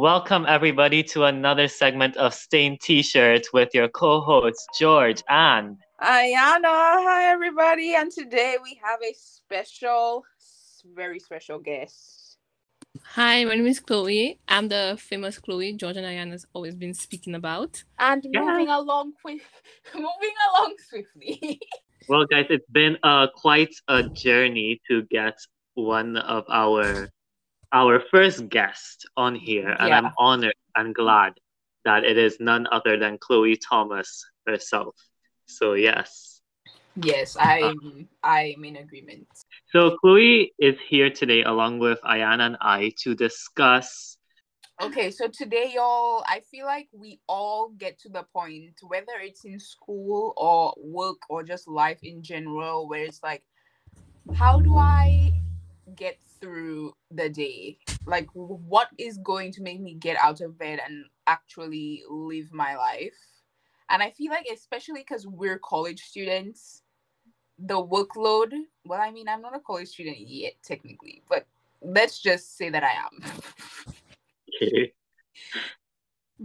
Welcome, everybody, to another segment of Stained T-Shirts with your co-hosts, George and Aiyanna. Hi, everybody. And today we have a special, very special guest. Hi, my name is Chloe. I'm the famous Chloe George and Aiyanna has always been speaking about. And yeah. moving along with, moving along swiftly. well, guys, it's been uh, quite a journey to get one of our our first guest on here, and yeah. I'm honored and glad that it is none other than Chloe Thomas herself. So yes. Yes, I'm uh, I'm in agreement. So Chloe is here today along with Aiyanna and I to discuss Okay, so today y'all I feel like we all get to the point whether it's in school or work or just life in general where it's like how do I get through the day? Like, what is going to make me get out of bed and actually live my life? And I feel like, especially because we're college students, the workload. Well, I mean, I'm not a college student yet, technically, but let's just say that I am. okay.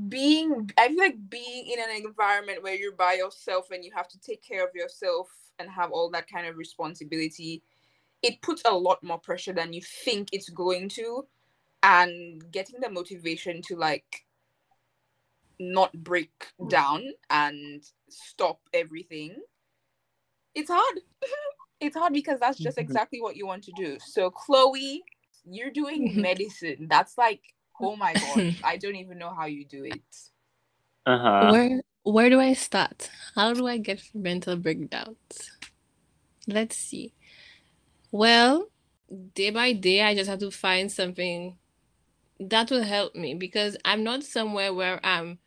Being, I feel like being in an environment where you're by yourself and you have to take care of yourself and have all that kind of responsibility it puts a lot more pressure than you think it's going to and getting the motivation to like not break down and stop everything it's hard. It's hard because that's just mm-hmm. exactly what you want to do. So chloe you're doing mm-hmm. medicine. That's like oh my god i don't even know how you do it. Uh-huh. Where where do i start? How do i get mental breakdowns? Let's see well, day by day, I just have to find something that will help me because I'm not somewhere where I'm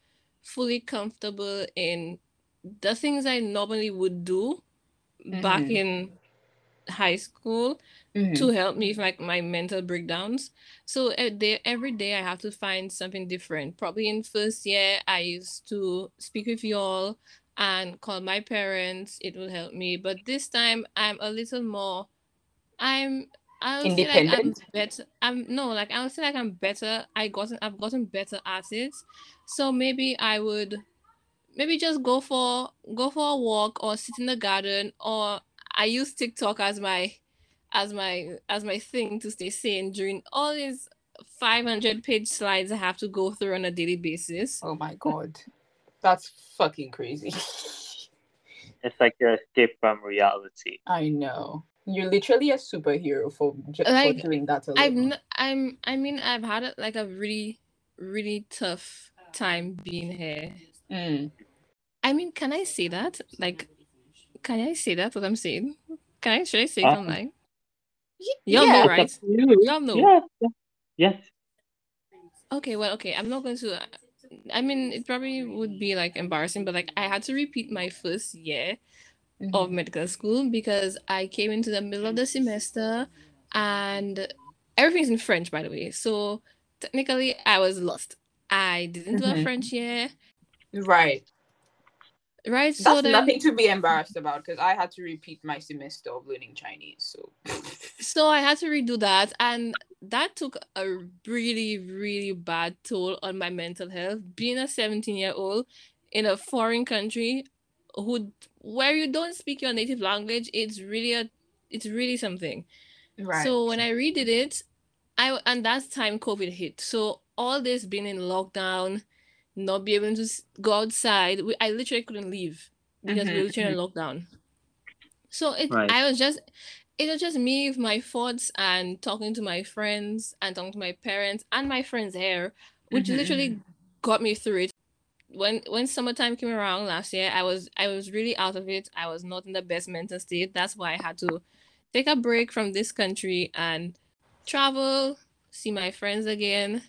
fully comfortable in the things I normally would do mm-hmm. back in high school mm-hmm. to help me with like my mental breakdowns. So day, every day I have to find something different. Probably in first year I used to speak with y'all and call my parents. It will help me. But this time I'm a little more I'm I would Independent. Say like I'm better. I'm no like I would say like I'm better. I gotten I've gotten better at it. So maybe I would maybe just go for go for a walk or sit in the garden or I use TikTok as my as my as my thing to stay sane during all these 500 page slides I have to go through on a daily basis. Oh my god. That's fucking crazy. it's like your escape from reality. I know. You're literally a superhero for, just like, for doing that alone. I'm, I'm, I mean, I've had a, like a really, really tough time being here. Mm. I mean, can I say that? Like, can I say that? What I'm saying? Can I? Should I say uh, something? Y'all yeah, know, right? Y'all know. Yeah. Yes. Okay. Well. Okay. I'm not going to. I mean, it probably would be like embarrassing, but like I had to repeat my first year mm-hmm. of medical school because I came into the middle of the semester and everything's in French, by the way. So technically, I was lost. I didn't mm-hmm. do a mm-hmm. French year. Right. Right. So That's then, nothing to be embarrassed about because I had to repeat my semester of learning Chinese. So so I had to redo that and that took a really, really bad toll on my mental health. Being a 17 year old in a foreign country who where you don't speak your native language, it's really a it's really something. Right. So when I redid it, I and that's time COVID hit. So all this being in lockdown, not be able to go outside, we, I literally couldn't leave because mm-hmm. we were literally in mm-hmm. lockdown. So it right. I was just it was just me with my thoughts and talking to my friends and talking to my parents and my friends here, which mm-hmm. literally mm-hmm. got me through it when when summertime came around last year, I was I was really out of it. I was not in the best mental state. That's why I had to take a break from this country and travel, see my friends again.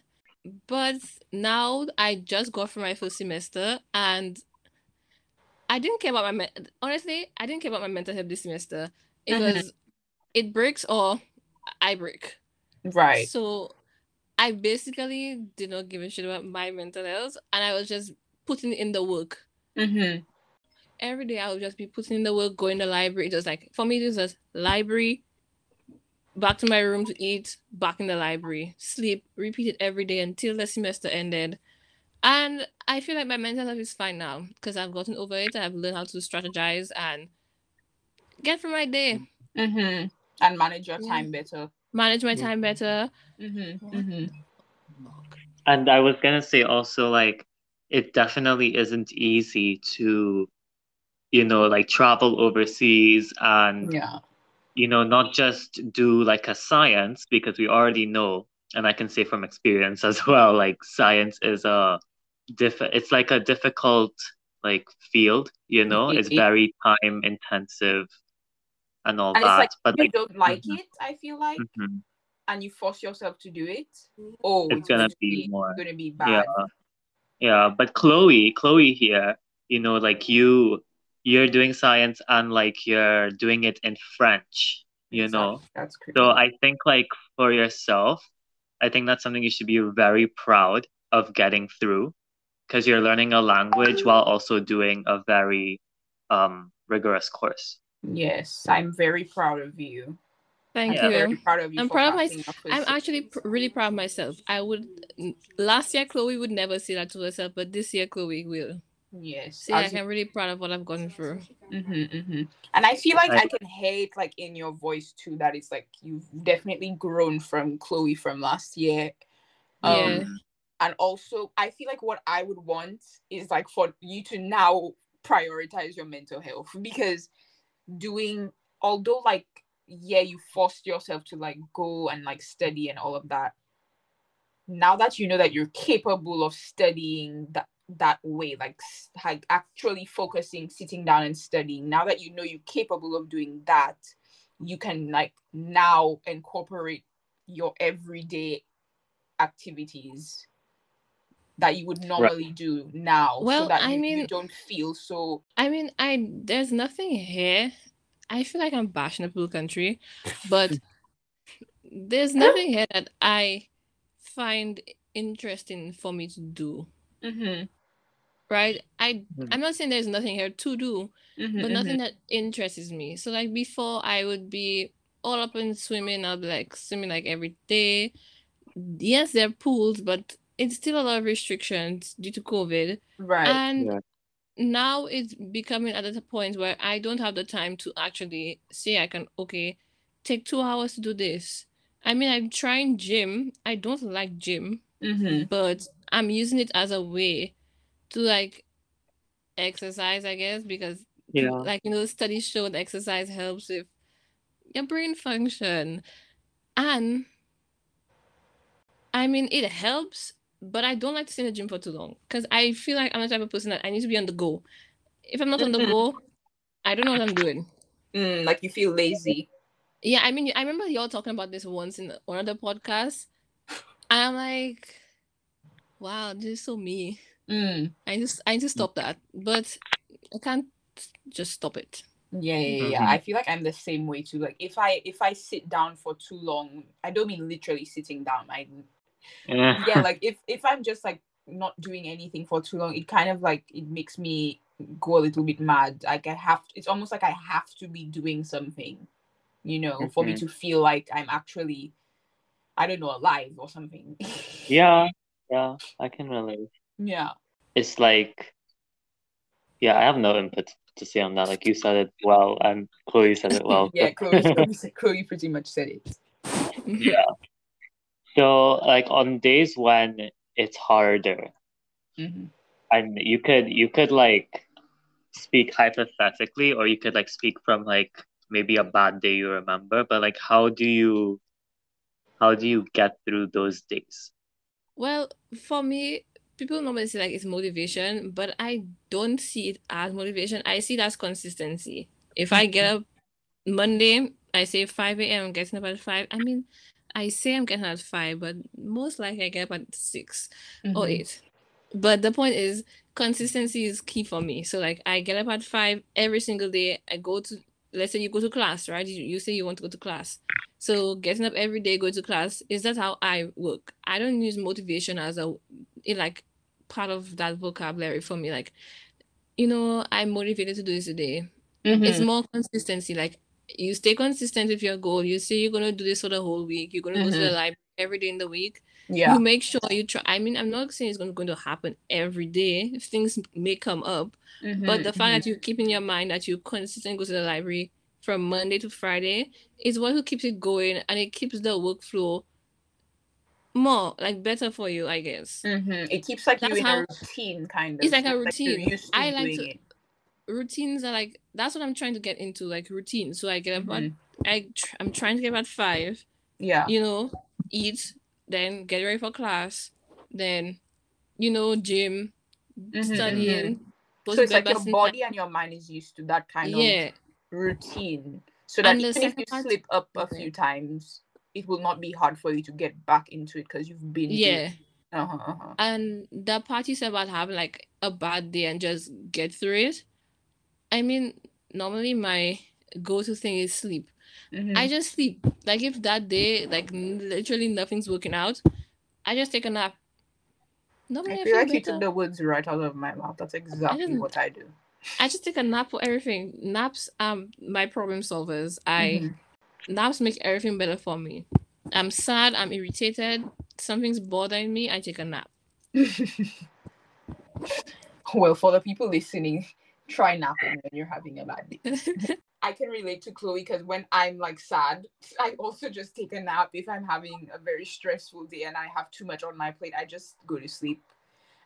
But now I just got from my first semester and I didn't care about my me- honestly, I didn't care about my mental health this semester. It mm-hmm. was it breaks or I break. Right. So I basically did not give a shit about my mental health and I was just putting in the work. Mm-hmm. Every day I would just be putting in the work, going to the library. It was like for me, this was library, back to my room to eat, back in the library, sleep, repeat it every day until the semester ended. And I feel like my mental health is fine now because I've gotten over it. I've learned how to strategize and get through my day. Mm-hmm. And manage your time yeah. better. Manage my time better. Mm-hmm. Mm-hmm. And I was gonna say also like it definitely isn't easy to, you know, like travel overseas and yeah you know, not just do like a science because we already know, and I can say from experience as well, like science is a diff it's like a difficult like field, you know, it's very time intensive and all and that. Like but you like, don't like mm-hmm. it, I feel like. Mm-hmm. And you force yourself to do it. Oh, it's, it's gonna be, be more gonna be bad. Yeah. Yeah. But Chloe, Chloe here, you know, like you you're doing science and like you're doing it in French, you exactly. know? That's crazy. So I think like for yourself, I think that's something you should be very proud of getting through because you're learning a language while also doing a very um, rigorous course. Yes, I'm very proud of you. Thank I'm you. Very proud of you. I'm proud of myself. I'm actually pr- really proud of myself. I would last year Chloe would never say that to herself, but this year Chloe will. Yes. See, like, I'm really proud of what I've gone through. Mm-hmm, mm-hmm. And I feel like I, I can hate like in your voice too that it's like you've definitely grown from Chloe from last year. Um, yeah. And also, I feel like what I would want is like for you to now prioritize your mental health because doing, although like, yeah, you forced yourself to like go and like study and all of that. Now that you know that you're capable of studying that that way like like actually focusing sitting down and studying now that you know you're capable of doing that you can like now incorporate your everyday activities that you would normally right. do now well so that i you, mean you don't feel so i mean i there's nothing here i feel like i'm bashing a pool country but there's nothing here that i find interesting for me to do. Mm-hmm. Right? I mm-hmm. i'm not saying there's nothing here to do mm-hmm, but nothing mm-hmm. that interests me. So like before i would be all up in swimming i'll be like swimming like every day. Yes there are pools but it's still a lot of restrictions due to covid. Right. And yeah. Now it's becoming at a point where i don't have the time to actually say i can okay take two hours to do this. I mean i'm trying gym. I don't like gym mm-hmm. but i'm using it as a way to like exercise, I guess, because yeah, like you know, studies show that exercise helps with your brain function, and I mean it helps, but I don't like to stay in the gym for too long because I feel like I'm the type of person that I need to be on the go. If I'm not on the mm-hmm. go, I don't know what I'm doing. Mm, like you feel lazy. Yeah, I mean, I remember y'all talking about this once in another of the podcasts. And I'm like, wow, this is so me. Mm. I just I just stop that, but I can't just stop it. Yeah, yeah, yeah. Mm-hmm. I feel like I'm the same way too. Like if I if I sit down for too long, I don't mean literally sitting down. I yeah, yeah like if if I'm just like not doing anything for too long, it kind of like it makes me go a little bit mad. Like I have it's almost like I have to be doing something, you know, mm-hmm. for me mm-hmm. to feel like I'm actually I don't know, alive or something. yeah, yeah, I can relate. Yeah. It's like, yeah, I have no input to say on that. Like you said it well, and Chloe said it well. yeah, Chloe, Chloe, Chloe pretty much said it. yeah. So, like on days when it's harder, mm-hmm. and you could you could like speak hypothetically, or you could like speak from like maybe a bad day you remember. But like, how do you how do you get through those days? Well, for me, people normally say like it's motivation, but I don't see it as motivation. I see it as consistency. If I get up Monday, I say 5 a.m. I'm getting up at 5. I mean, I say I'm getting up at 5, but most likely I get up at 6 mm-hmm. or 8. But the point is, consistency is key for me. So, like, I get up at 5 every single day. I go to, let's say you go to class, right? You, you say you want to go to class. So, getting up every day, going to class, is that how I work? I don't use motivation as a, like, part of that vocabulary for me. Like, you know, I'm motivated to do this today. Mm-hmm. It's more consistency. Like you stay consistent with your goal. You say you're gonna do this for the whole week. You're gonna mm-hmm. go to the mm-hmm. library every day in the week. Yeah. You make sure you try. I mean, I'm not saying it's going, going to happen every day. Things may come up, mm-hmm, but the fact mm-hmm. that you keep in your mind that you consistently go to the library from Monday to Friday is what keeps it going, and it keeps the workflow more like better for you, I guess. Mm-hmm. It keeps like that's you in how, a routine, kind of. It's like a routine. Like I like to. It. Routines are like that's what I'm trying to get into, like routine. So I get up mm-hmm. at I tr- I'm trying to get up at five. Yeah. You know, eat, then get ready for class, then you know, gym, mm-hmm, studying. Mm-hmm. So it's like your body and your mind is used to that kind yeah. of routine. So that even if you slip up a few times, it will not be hard for you to get back into it because you've been yeah uh-huh, uh-huh. and the part you said about having like a bad day and just get through it i mean normally my go-to thing is sleep mm-hmm. i just sleep like if that day like literally nothing's working out i just take a nap Normally I feel I like better. you took the words right out of my mouth. That's exactly I what I do. I just take a nap for everything. Naps um my problem solvers. I mm-hmm naps make everything better for me. I'm sad, I'm irritated, something's bothering me, I take a nap. well, for the people listening, try napping when you're having a bad day. I can relate to Chloe because when I'm like sad, I also just take a nap. If I'm having a very stressful day and I have too much on my plate, I just go to sleep.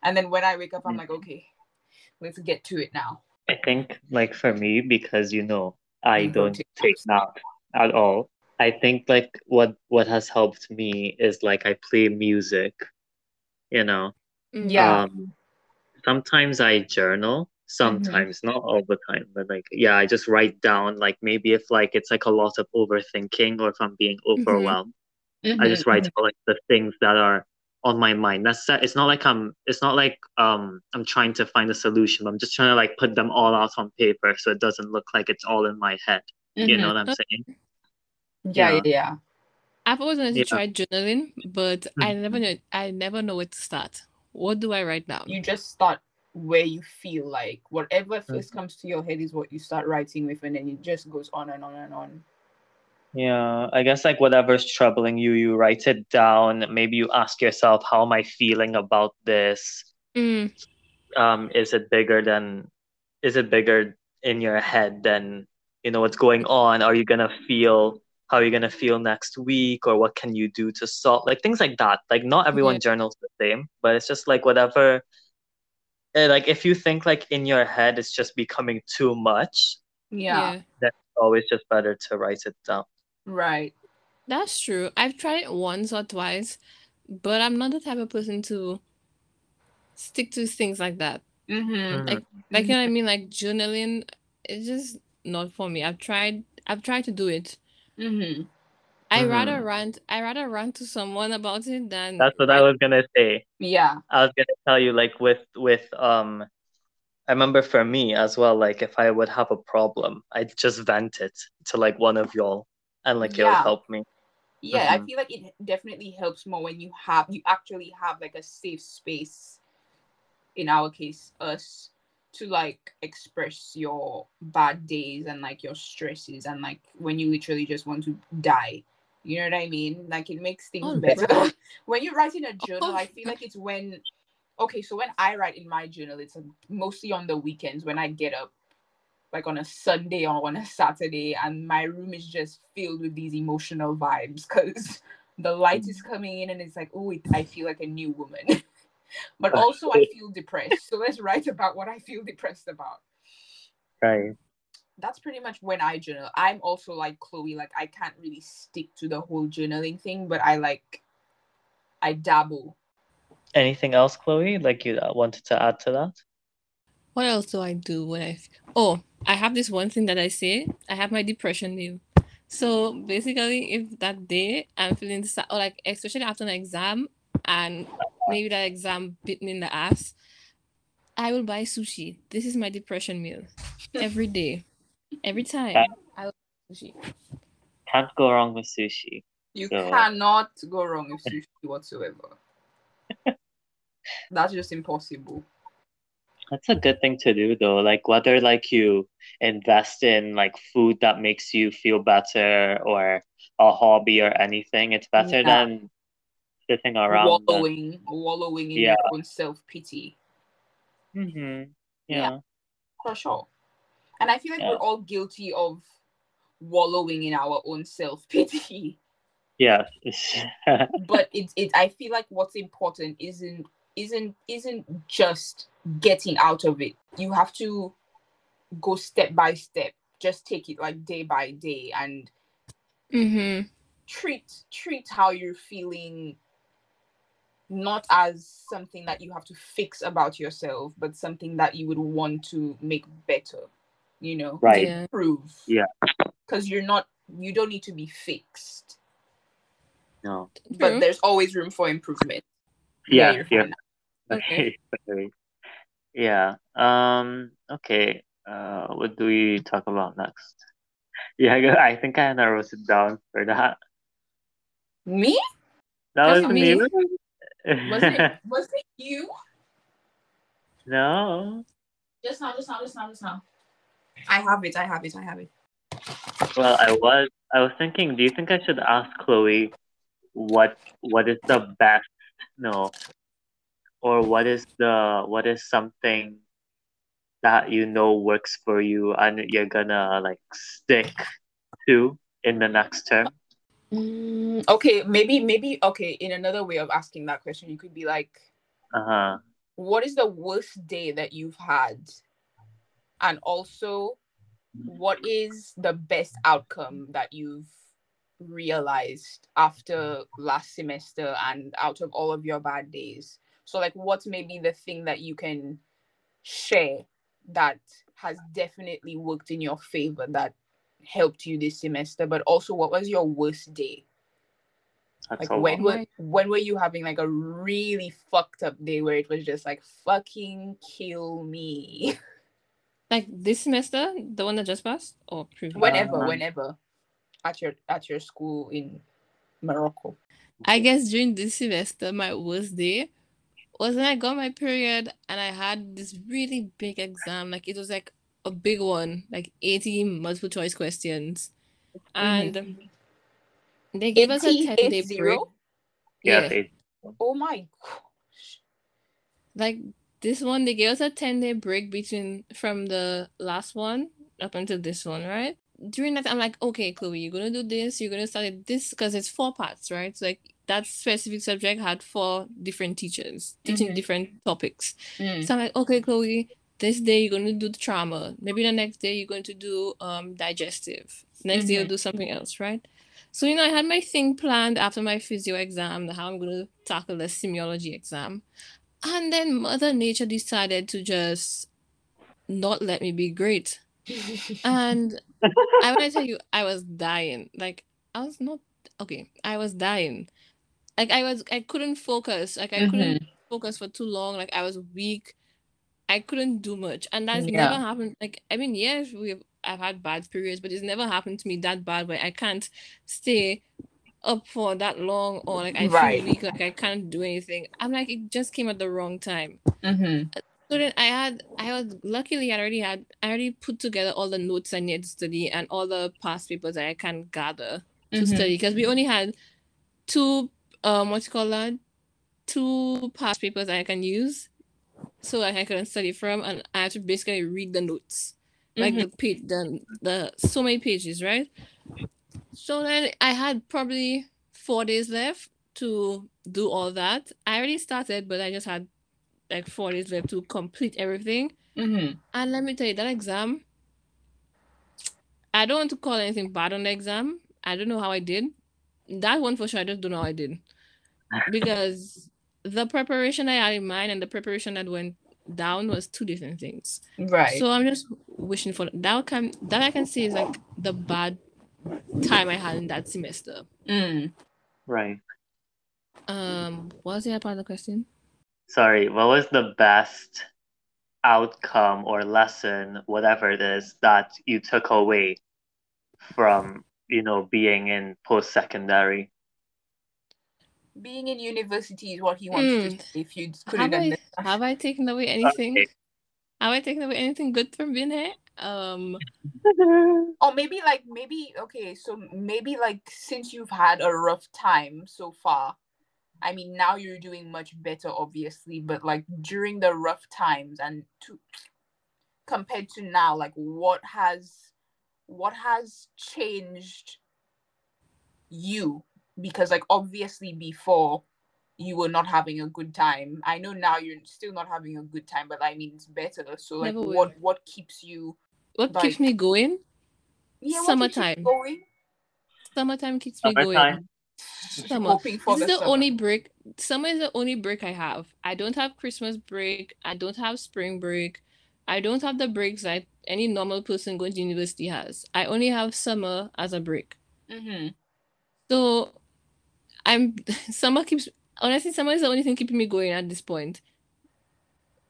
And then when I wake up, I'm like, okay, let's get to it now. I think, like for me, because you know, I don't take, take naps at all. I think like what what has helped me is like I play music, you know. Yeah. Um, sometimes I journal, sometimes mm-hmm. not all the time, but like yeah, I just write down like maybe if like it's like a lot of overthinking or if I'm being mm-hmm. overwhelmed, mm-hmm. I just write mm-hmm. like the things that are on my mind. That's it's not like I'm it's not like um I'm trying to find a solution. I'm just trying to like put them all out on paper so it doesn't look like it's all in my head. You know what I'm saying? Yeah, yeah. yeah. I've always wanted to yeah. try journaling, but mm-hmm. I never know I never know where to start. What do I write down? You just start where you feel like whatever 1st mm-hmm. comes to your head is what you start writing with and then it just goes on and on and on. Yeah, I guess like whatever's troubling you, you write it down. Maybe you ask yourself, how am I feeling about this? Mm. Um, is it bigger than is it bigger in your head than you know what's going on? Are you gonna feel how are you gonna feel next week or what can you do to solve like things like that like not everyone yeah. journals the same but it's just like whatever like if you think like in your head it's just becoming too much yeah. That's always just better to write it down. Right. That's true. I've tried it once or twice but i'm not the type of person to stick to things like that. Mm-hmm. like like you know what i mean? Like journaling it's just not for me. I've tried i've tried to do it. Mm-hmm. I mm-hmm. rather rant. I rather rant to someone about it than. That's what I was gonna say. Yeah. I was gonna tell you, like with with um, I remember for me as well. Like if I would have a problem, I'd just vent it to like one of y'all, and like yeah. it'll help me. Yeah, mm-hmm. I feel like it definitely helps more when you have you actually have like a safe space. In our case, us to like express your bad days and like your stresses and like when you literally just want to die you know what i mean like it makes things oh, better when you're writing a journal oh, i feel like it's when okay so when i write in my journal it's um, mostly on the weekends when i get up like on a sunday or on a saturday and my room is just filled with these emotional vibes because the light is coming in and it's like oh it, i feel like a new woman but also I feel depressed. So let's write about what I feel depressed about. Right. That's pretty much when I journal. I'm also like Chloe, like I can't really stick to the whole journaling thing, but I like I dabble. Anything else, Chloe? Like you uh, wanted to add to that? What else do I do when I? Oh, I have this one thing that I say. I have my depression name. So basically, if that day I'm feeling sad, or like especially after an exam, and maybe that exam bit me in the ass, I will buy sushi. This is my depression meal every day, every time. I love sushi. Can't go wrong with sushi. You so. cannot go wrong with sushi whatsoever. That's just impossible. That's a good thing to do though. Like whether like you invest in like food that makes you feel better or a hobby or anything, it's better Yeah. than sitting around. and- wallowing, wallowing in Yeah. your own self pity. Mhm. Yeah. Yeah. For sure. And I feel like Yeah. we're all guilty of wallowing in our own self pity. Yes. but it's it I feel like what's important isn't isn't isn't just getting out of it. You have to go step by step. Just take it like day by day and Mm-hmm. treat treat how you're feeling not as something that you have to fix about yourself, but something that you would want to make better, you know, right. Yeah. improve. Yeah. Because you're not you don't need to be fixed. No. But True. there's always room for improvement. Yeah. you're Yeah. Okay. Okay. yeah. Um. Okay. Uh. What do we talk about next? Yeah. I gu- I think I wrote it down for that. Me? That That's was me. me. Was it was it you? no. Just now, just now, just now, just now. I have it, I have it, I have it. Well, I was. I was thinking. Do you think I should ask Chloe what what is the best? No. Or what is the what is something that you know works for you and you're gonna like stick to in the next term? Mm, okay, maybe, maybe, okay, in another way of asking that question, you could be like, Uh huh. what is the worst day that you've had? And also, what is the best outcome that you've realized after last semester and out of all of your bad days? So, like, what's maybe the thing that you can share that has definitely worked in your favor that helped you this semester? But also, what was your worst day? That's Like when were when were you having like a really fucked up day where it was just like fucking kill me? Like this semester, the one that just passed, or previous? whenever, Um, whenever, at your at your school in Morocco. I guess during this semester, my worst day was when I got my period and I had this really big exam. Like it was like a big one, like 80 multiple choice questions. And they gave us a 10 day 80? break. Yes, Yeah. Oh my gosh. Like this one, they gave us a 10 day break between from the last one up until this one, right? During that, I'm like, okay, Chloe, you're gonna do this, you're gonna study this because it's four parts, right? So like that specific subject had four different teachers teaching Mhm. different topics. Mm. So I'm like, okay, Chloe, this day you're going to do the trauma. Maybe the next day you're going to do um digestive. Next day you'll Mhm. do something else, right? So you know, I had my thing planned after my physio exam, how I'm going to tackle the semiology exam, and then Mother Nature decided to just not let me be great. And I want to tell you, I was dying. Like I was not okay. I was dying. Like I was, I couldn't focus. Like I couldn't mm-hmm. focus for too long. Like I was weak. I couldn't do much, and that's Yeah. never happened. Like I mean, yes, we've I've had bad periods, but it's never happened to me that bad where I can't stay up for that long or like I Right. feel weak, like I can't do anything. I'm like it just came at the wrong time. hmm So then I had I was luckily I already had I already put together all the notes I needed to study and all the past papers that I can gather to Mhm. study because we only had two um what's called that two past papers that I can use so like I can study from and I have to basically read the notes like the page the the so many pages right so then I had probably four days left to do all that I already started but I just had like four days left to complete everything hmm and let me tell you, that exam, I don't want to call anything bad on the exam. I don't know how I did. That one for sure, I just don't know how I did. Because the preparation I had in mind and the preparation that went down was two different things. Right. So I'm just wishing for that can that I can see is like the bad time I had in that semester. Mm. Right. Um, what was the other part of the question? Sorry, what was the best outcome or lesson, whatever it is, that you took away from, you know, being in post-secondary? Being in university is what he wants to Mm. say if you couldn't Have I have I taken away anything? Okay. Am I taken away anything good from being here? Um, or maybe like maybe okay, so maybe like since you've had a rough time so far, I mean now you're doing much better, obviously, but like during the rough times and to compared to now, like what has what has changed you? Because like obviously before you were not having a good time. I know now you're still not having a good time, but I mean it's better. So like Never what will. what keeps you what like, keeps me going? Yeah, summertime. Going? Summertime keeps summertime. me going. Summer. this is the, the only break. Summer is the only break I have. I don't have Christmas break. I don't have spring break. I don't have the breaks that any normal person going to university has. I only have summer as a break. Mm-hmm. So I'm summer keeps honestly summer is the only thing keeping me going at this point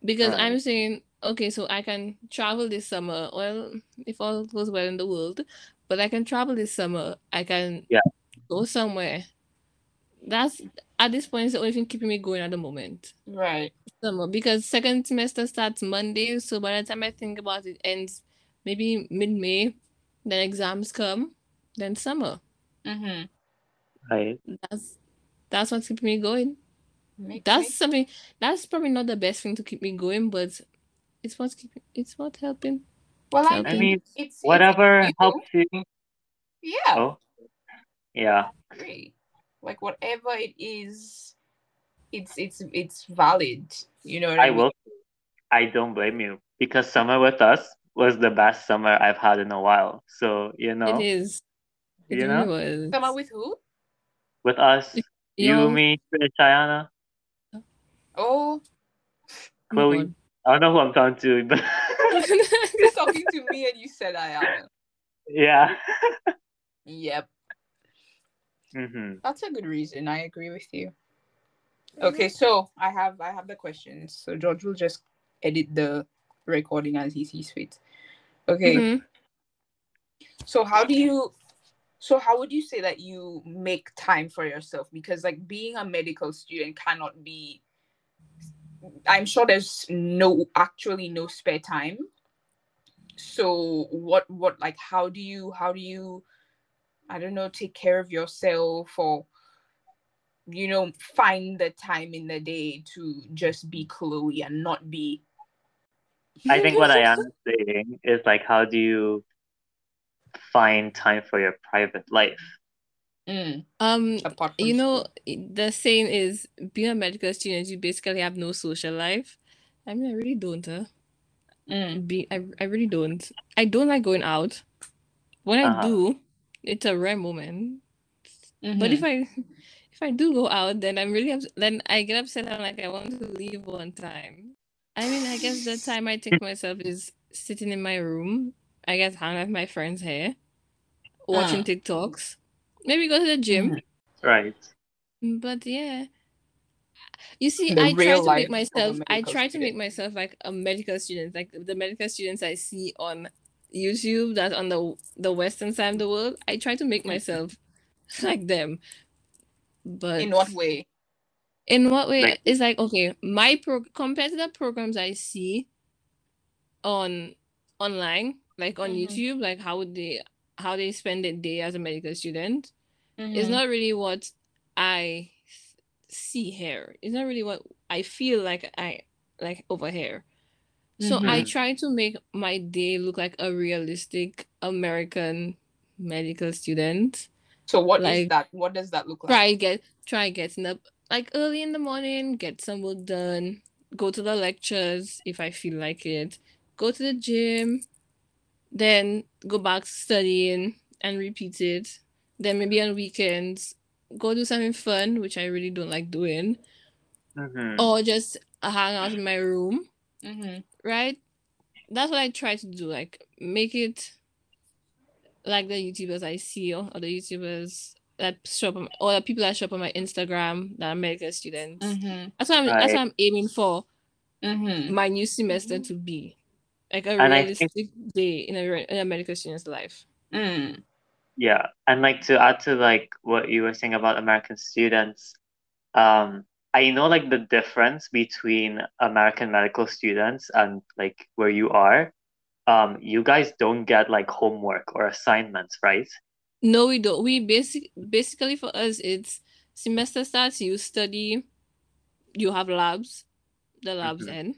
because right. I'm saying okay, so I can travel this summer. Well, if all goes well in the world, but I can travel this summer. I can yeah go somewhere. That's at this point is the only thing keeping me going at the moment. Right. Summer because second semester starts Monday, so by the time I think about it, ends maybe mid May. Then exams come, then summer. Mm-hmm. Right. That's that's what's keeping me going. Make, that's make. something that's probably not the best thing to keep me going, but it's what's keeping it's what helping. Well, I, I mean, it's whatever it's helps you. Yeah. Oh. Yeah. Great. Like whatever it is, it's it's it's valid. You know I, I mean? will. I don't blame you because summer with us was the best summer I've had in a while. So you know. It is. It you know. Was. Summer with who? With us. You, me, Chayana. Oh. oh. Chloe. I don't know who I'm talking to, but you're talking to me and you said I am. Yeah. yep. Mm-hmm. That's a good reason. I agree with you. Okay, so I have I have the questions. So George will just edit the recording as he sees fit. Okay. Mm-hmm. So how do you so how would you say that you make time for yourself? Because like being a medical student cannot be I'm sure there's no actually no spare time. So what what like how do you how do you I don't know take care of yourself or you know find the time in the day to just be Chloe and not be I think what I am saying is like how do you find time for your private life? Mm. Um, you know, the saying is being a medical student, you basically have no social life. I mean, I really don't. Huh? Mm. Be, I, I really don't. I don't like going out. When uh-huh. I do, it's a rare moment. Mm-hmm. But if mm-hmm. I if I do go out, then I'm really ups- then I get upset. I'm like, I want to leave one time. I mean, I guess the time I take myself is sitting in my room. I guess hang with my friends here, watching uh. TikToks Maybe go to the gym. Right. But yeah. You see, the I try to make myself I try student. to make myself like a medical student, like the medical students I see on YouTube that on the the western side of the world. I try to make mm-hmm. myself like them. But in what way? In what way? Like, it's like okay, my pro compared to the programs I see on online, like on mm-hmm. YouTube, like how would they how they spend their day as a medical student mm-hmm. is not really what I see here. It's not really what I feel like I like over here. So mm-hmm. I try to make my day look like a realistic American medical student. So what like, is that? What does that look like? Try get try getting up like early in the morning, get some work done, go to the lectures if I feel like it, go to the gym, then go back studying and repeat it. Then maybe on weekends, go do something fun, which I really don't like doing, mm-hmm. or just hang out in my room. Mm-hmm. Right? That's what I try to do. Like make it like the YouTubers I see or the YouTubers that shop on, or the people that shop on my Instagram that are medical students. Mm-hmm. That's what I'm. Right. That's what I'm aiming for. Mm-hmm. My new semester to be like a and realistic think, day in a, in a medical student's life. Mm. Yeah, and like to add to like what you were saying about American students, um, I know like the difference between American medical students and like where you are. Um, you guys don't get like homework or assignments, right? No, we don't. We basic basically for us it's semester starts, you study, you have labs, the labs Mhm. end,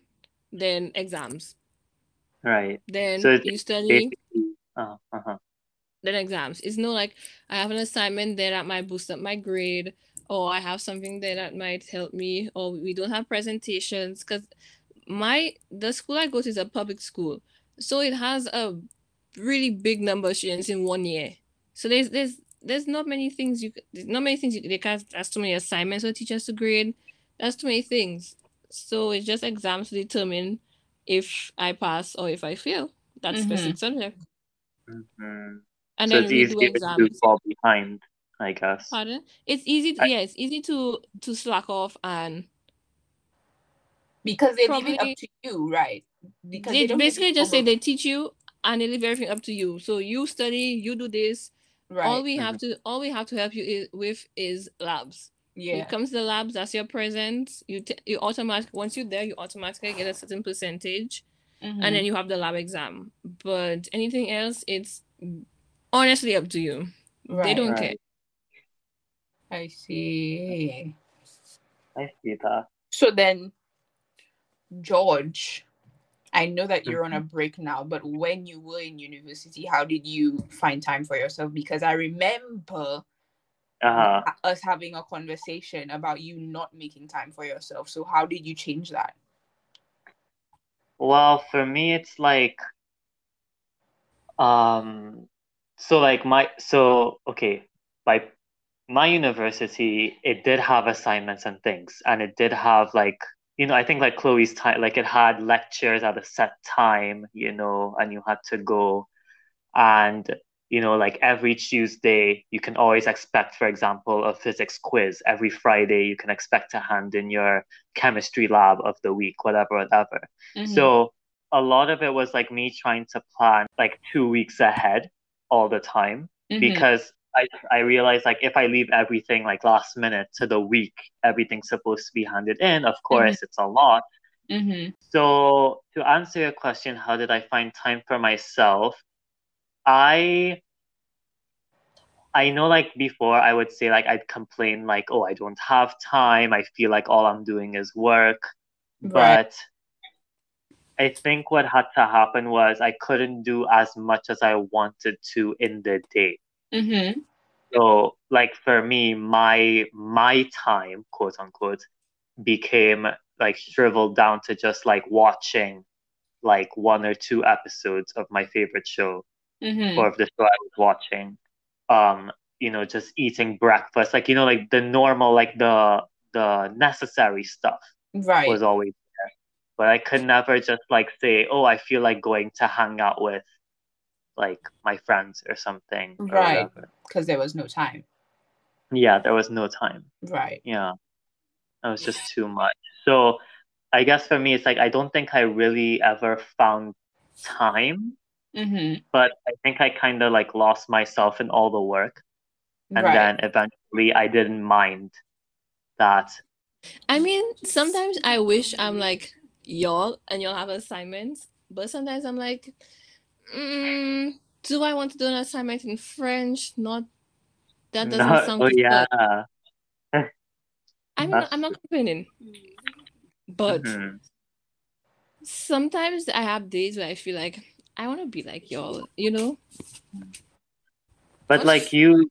then exams. Right. Then So you study, uh, uh-huh. then exams. It's no like I have an assignment there that might boost up my grade, or I have something there that might help me, or we don't have presentations because my the school I go to is a public school, so it has a really big number of students in one year. So there's there's there's not many things you there's not many things you, they can't that's too many assignments for teachers to grade. That's too many things. So it's just exams to determine if I pass or if I fail that Mhm. specific subject. Mhm. And So then it's we do easier to exams. fall behind, I guess. Pardon? It's easy. To, I- yeah, it's easy to to slack off and Because they leave it up to you, right? Because they don't basically just say they teach you and they leave everything up to you. So you study, you do this. right. All we have to all we have to help you is, with is labs. You yeah. come to the labs, that's your present. You t- you automatic once you're there, you automatically get a certain percentage, Mhm. and then you have the lab exam. But anything else, it's honestly up to you. They don't Right. care. I see. I see that. So then, George, I know that you're on a Mm-hmm. break now, but when you were in university, how did you find time for yourself? Because I remember Uh-huh. us having a conversation about you not making time for yourself. So how did you change that? Well, for me, it's like, um, so like my, so okay, by my university, it did have assignments and things, and it did have like, you know, I think like Chloe's time, like it had lectures at a set time, you know, and you had to go, and you know, like every Tuesday, you can always expect, for example, a physics quiz. Every Friday, you can expect to hand in your chemistry lab of the week, whatever, whatever. Mm-hmm. So a lot of it was like me trying to plan like two weeks ahead all the time Mhm. because I, I realized like if I leave everything like last minute to the week, everything's supposed to be handed in. Of course, it's a lot. Mhm. So to answer your question, how did I find time for myself? I I know like before I would say like I'd complain like, oh, I don't have time. I feel like all I'm doing is work. Right. But I think what had to happen was I couldn't do as much as I wanted to in the day. mm-hmm. So like for me, my my time, quote unquote, became like shriveled down to just like watching like one or two episodes of my favorite show Mhm. or of the show I was watching. Um, you know, just eating breakfast, like you know, like the normal, like the the necessary stuff Right. was always there. But I could never just like say, oh, I feel like going to hang out with like my friends or something. Right. Because there was no time. Yeah, there was no time. Right. Yeah. It was just too much. So I guess for me, it's like I don't think I really ever found time, Mhm. but I think I kind of like lost myself in all the work. And right. then eventually I didn't mind that. I mean, sometimes I wish I'm like y'all and y'all have assignments, but sometimes I'm like, mm, do I want to do an assignment in French? Not that doesn't No, sound oh, good. yeah. I'm not, I'm not complaining, but Mhm. sometimes I have days where I feel like I want to be like y'all, you know? But What's- like you,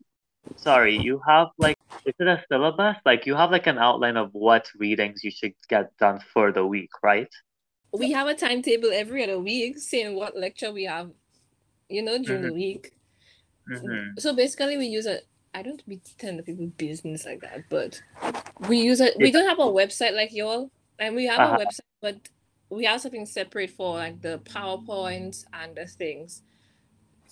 sorry, you have like, is it a syllabus? Like you have like an outline of what readings you should get done for the week, right? We have a timetable every other week saying what lecture we have, you know, during the week. Mm-hmm. So basically, we use a. I don't be telling the people business like that, but we use a. We don't have a website like y'all, and we have Uh-huh. a website, but we have something separate for like the PowerPoint and the things.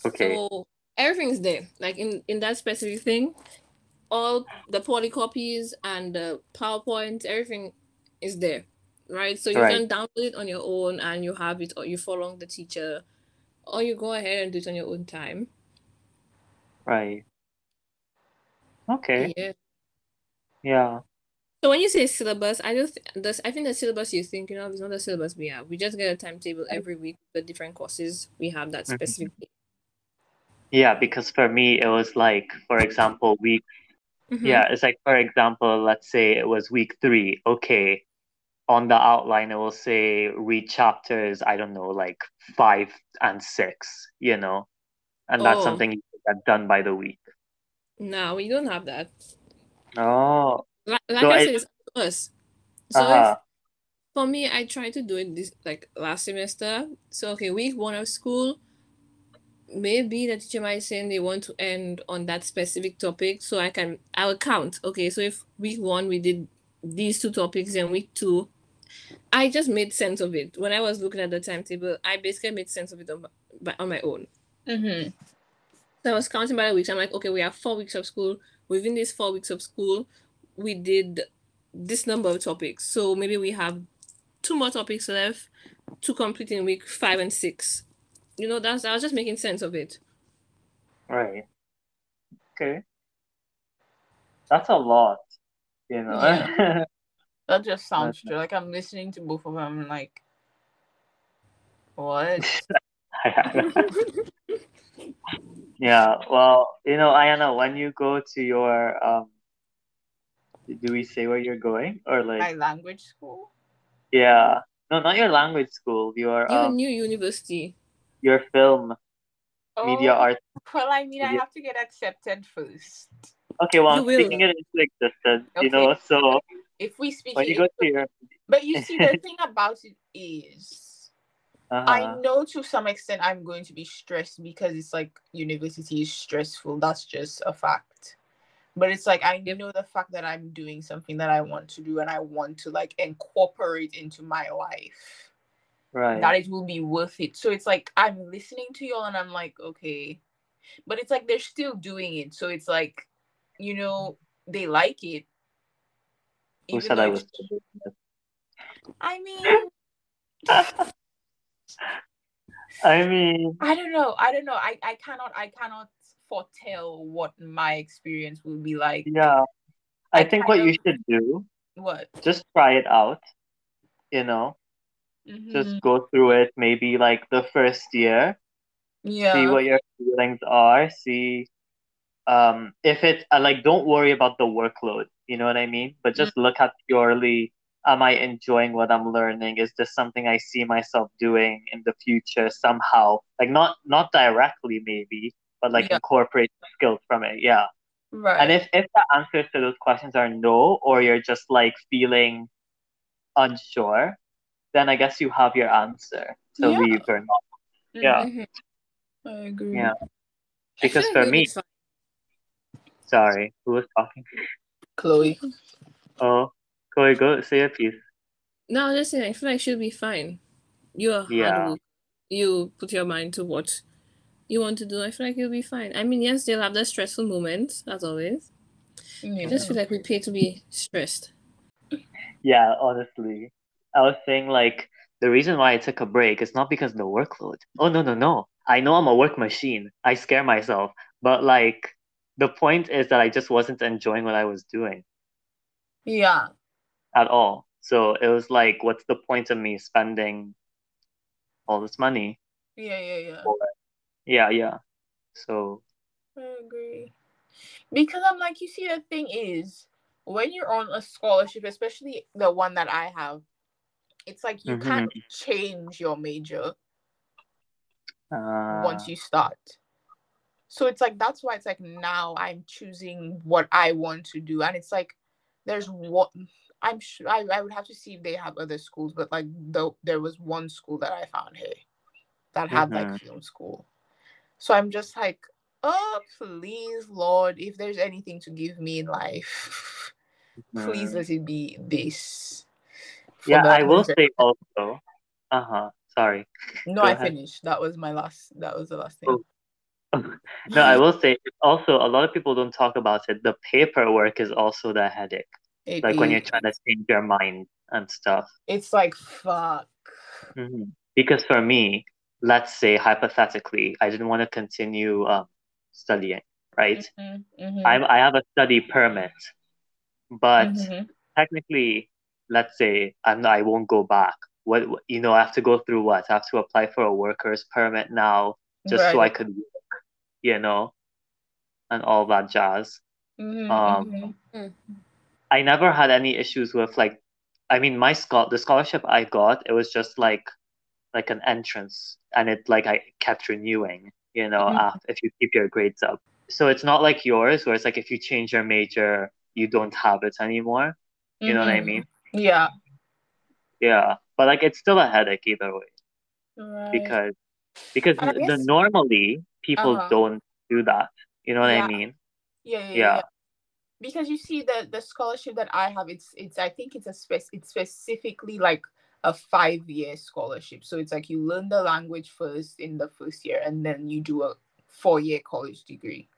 Okay. So everything's there, like in in that specific thing, all the polycopies and the PowerPoint, everything is there, right? So you Right. can download it on your own, and you have it, or you follow the teacher, or you go ahead and do it on your own time. Right. Okay. Yeah. Yeah. So when you say syllabus, I don't th- this I think the syllabus you're thinking of is not the syllabus we have. We just get a timetable every week, the different courses we have that Mhm. specifically. Yeah, because for me it was like, for example, week Mhm. yeah, it's like for example, let's say it was week three. Okay, on the outline it will say read chapters, I don't know, like five and six, you know, and that's Oh. something you get done by the week. No, we don't have that. Oh, Like, like So I I- said, it's up to us. So uh-huh. if, for me, I tried to do it this like last semester. So okay, week one of school, maybe the teacher might say they want to end on that specific topic, so I can I will count. Okay, so if week one we did these two topics, and week two, I just made sense of it. When I was looking at the timetable, I basically made sense of it on my, on my own. Mm-hmm. So I was counting by the weeks. I'm like, okay, we have four weeks of school. Within these four weeks of school, we did this number of topics. So maybe we have two more topics left to complete in week five and six. You know, that's I was just making sense of it. Right. Okay. That's a lot, you know. That just sounds That's- true. Like I'm listening to both of them, like, what? yeah, well, you know, Aiyanna, when you go to your um do we say where you're going? Or like My language school? yeah. No, not your language school, your Your um new university. your film media Oh, art Well, I mean, I have to get accepted first. Okay, well, You I'm will. speaking it into existence, you know. So If we speak when you go to your, but you see, the thing about it is, uh I know to some extent I'm going to be stressed because it's like university is stressful. That's just a fact. But it's like I know the fact that I'm doing something that I want to do and I want to like incorporate into my life. right, That it will be worth it. So it's like I'm listening to y'all and I'm like, okay. But it's like they're still doing it. So it's like, you know, they like it. who said I was? I mean, I mean, I don't know. I don't know. I, I cannot I cannot foretell what my experience will be like. yeah. I I think what you should do, What? just try it out. You know, Mhm. just go through it. Maybe like the first year, yeah. see what your feelings are. See, um, if it uh, like, don't worry about the workload. You know what I mean? But just look at purely, am I enjoying what I'm learning? Is this something I see myself doing in the future somehow? Like not not directly maybe, but like Yeah. incorporate skills from it. Yeah. right. And if if the answers to those questions are no, or you're just like feeling unsure, then I guess you have your answer to Yeah. leave or not. Yeah. Mhm. I agree. Yeah. Because for like you'll be me- fine. Sorry, who was talking? Chloe. Oh, Chloe, go say your piece. No, I'm just saying, I feel like she'll be fine. You're a hard Yeah. You put your mind to what you want to do. I feel like you'll be fine. I mean, yes, they'll have the stressful moments, as always. Yeah. I just feel like we pay to be stressed. Yeah, honestly, I was saying like the reason why I took a break is not because of the workload. Oh no, no, no. I know I'm a work machine. I scare myself, but like the point is that I just wasn't enjoying what I was doing yeah. at all. So it was like, what's the point of me spending all this money? Yeah, yeah, yeah. Yeah, yeah. So I agree. Because I'm like, you see, the thing is, when you're on a scholarship, especially the one that I have, it's like you can't change your major uh, once you start. So it's like that's why it's like now I'm choosing what I want to do, and it's like there's what I'm sure I, I would have to see if they have other schools, but like though there was one school that I found here that had Mhm. like film school. So I'm just like, oh please, Lord, if there's anything to give me in life, please mm. let it be this. Yeah, I will say also. Uh huh. Sorry. No, go I ahead. finished. That was my last. That was the last thing. Oh. No, I will say also a lot of people don't talk about it. The paperwork is also the headache. It Like when you're trying to change your mind and stuff. It's like fuck. hmm Because for me, let's say hypothetically, I didn't want to continue um, studying, right? Mhm, mhm, I'm I have a study permit, but mhm. technically, let's say I'm I won't go back. What you know, I have to go through what? I have to apply for a worker's permit now, just right. so I could work, you know, and all that jazz. Mm-hmm, um, mm-hmm. Mm. I never had any issues with like, I mean, my school the scholarship I got, it was just like, like an entrance, and it like I kept renewing, you know, mm-hmm. after, if you keep your grades up. So it's not like yours, where it's like if you change your major, you don't have it anymore. You mm-hmm. know what I mm-hmm. mean? Yeah. Yeah, but like it's still a headache either way. Right. Because because guess... the, normally people uh-huh. don't do that. You know what yeah. I mean? Yeah yeah, yeah, yeah, Because you see the the scholarship that I have, it's it's I think it's a spec it's specifically like a five year scholarship. So it's like you learn the language first in the first year, and then you do a four year college degree.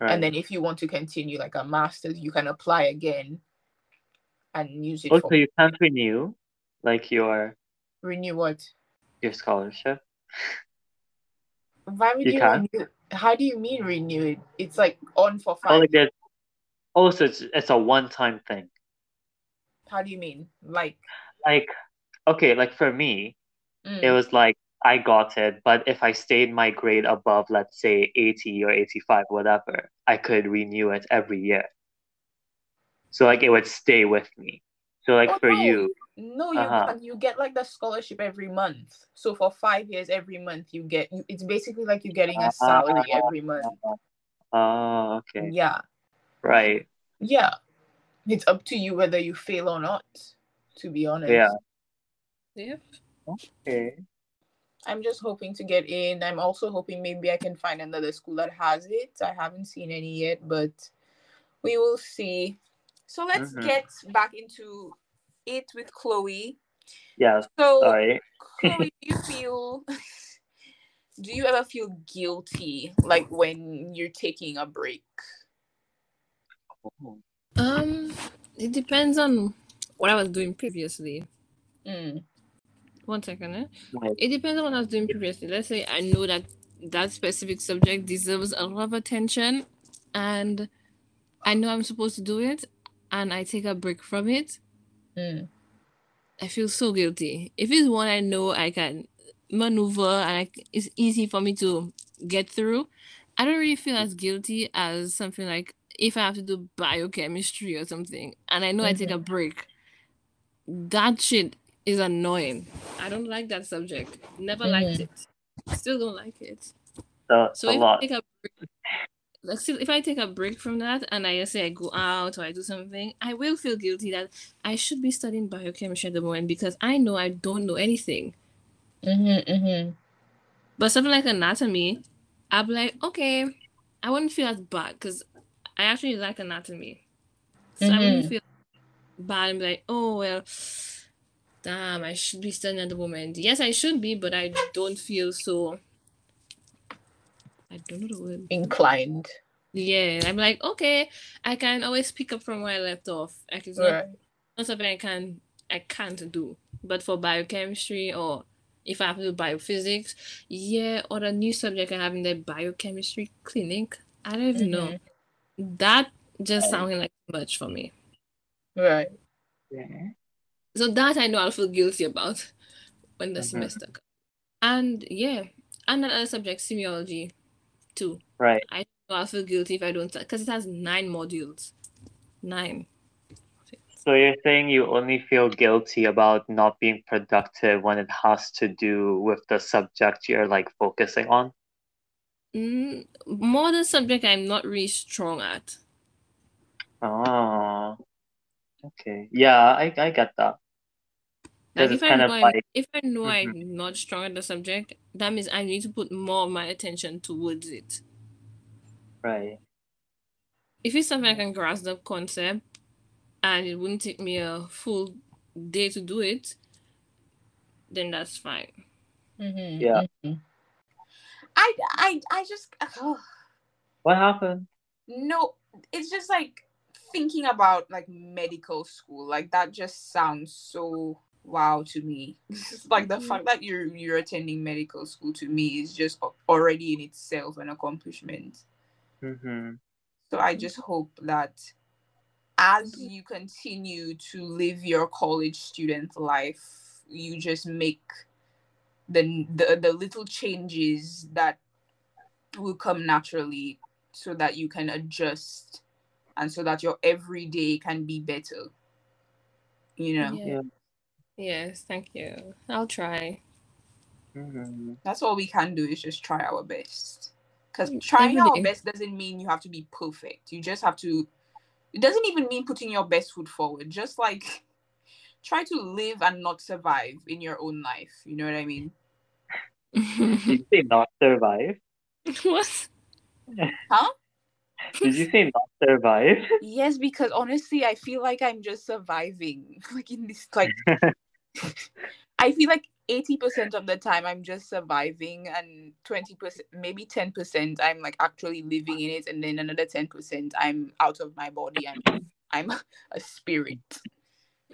Right. And then if you want to continue like a master's, you can apply again and use it. Oh, for- so you can't renew like your renew what? Your scholarship. Why would you, you renew? How do you mean renew it? It's like on for five. Oh, like so it's it's a one time thing. How do you mean? Like like okay, like for me, mm. it was like I got it, but if I stayed my grade above, let's say 80 or 85, whatever, I could renew it every year. So like it would stay with me. So like oh, for you. No, you uh-huh. you get like the scholarship every month. So for five years, every month you get you, it's basically like you're getting a salary uh, every month. Oh, okay. Yeah. Right. Yeah. It's up to you whether you fail or not, to be honest. Yeah. Yep. Okay. I'm just hoping to get in. I'm also hoping maybe I can find another school that has it. I haven't seen any yet, but we will see. So let's mm-hmm. get back into it with Chloe. Yeah. So, sorry. Chloe, do you feel? do you ever feel guilty, like when you're taking a break? Um, it depends on what I was doing previously. Mm. One second, eh? It depends on what I was doing previously. Let's say I know that that specific subject deserves a lot of attention, and I know I'm supposed to do it, and I take a break from it, mm. I feel so guilty. If it's one I know I can maneuver and I, it's easy for me to get through, I don't really feel as guilty as something like if I have to do biochemistry or something and I know mm-hmm. I take a mm-hmm. break. That shit is annoying. I don't like that subject. Never mm-hmm. liked it. Still don't like it. Uh, so if I take a break, like still, if I take a break from that and I say I go out or I do something, I will feel guilty that I should be studying biochemistry at the moment because I know I don't know anything. Mm-hmm, mm-hmm. But something like anatomy, I'll be like, okay, I wouldn't feel as bad because I actually like anatomy. So mm-hmm. I wouldn't mm-hmm. feel bad and be like, oh, well, damn, I should be studying at the moment. Yes, I should be, but I don't feel so I don't know the word. Inclined. Yeah, I'm like, okay, I can always pick up from where I left off. Like it's not, right. not something I can I can't do. But for biochemistry or if I have to do biophysics, yeah, or a new subject I have in the biochemistry clinic, I don't even mm-hmm. know. That just right. sounding like much for me. Right. Yeah. So that I know I'll feel guilty about when the mm-hmm. semester comes. And yeah, and another subject, semiology too. Right. I know I'll feel guilty if I don't because it has nine modules. Nine. So you're saying you only feel guilty about not being productive when it has to do with the subject you're like focusing on? Mm, more the subject I'm not really strong at. Oh, okay. Yeah, I, I get that. Like if I know like... if I know mm-hmm. I'm not strong at the subject, that means I need to put more of my attention towards it. Right. If it's something I can grasp the concept and it wouldn't take me a full day to do it, then that's fine. Mm-hmm. Yeah. Mm-hmm. I, I, I just. Oh. What happened? No, it's just like thinking about like medical school. Like that just sounds so wow to me. like the mm-hmm. fact that you're you're attending medical school to me is just already in itself an accomplishment. Mm-hmm. So I just hope that as you continue to live your college student life, you just make the the, the little changes that will come naturally so that you can adjust and so that your everyday can be better. You know? Yeah. Yes, thank you. I'll try. Mm-hmm. That's all we can do is just try our best. Because trying our best doesn't mean you have to be perfect. You just have to it doesn't even mean putting your best foot forward. Just like try to live and not survive in your own life. You know what I mean? Did you say not survive? what? Huh? Did you say not survive? Yes, because honestly, I feel like I'm just surviving. Like in this, like, I feel like 80% of the time I'm just surviving, and 20%, maybe 10%, I'm like actually living in it, and then another 10%, I'm out of my body. I'm, I'm a spirit.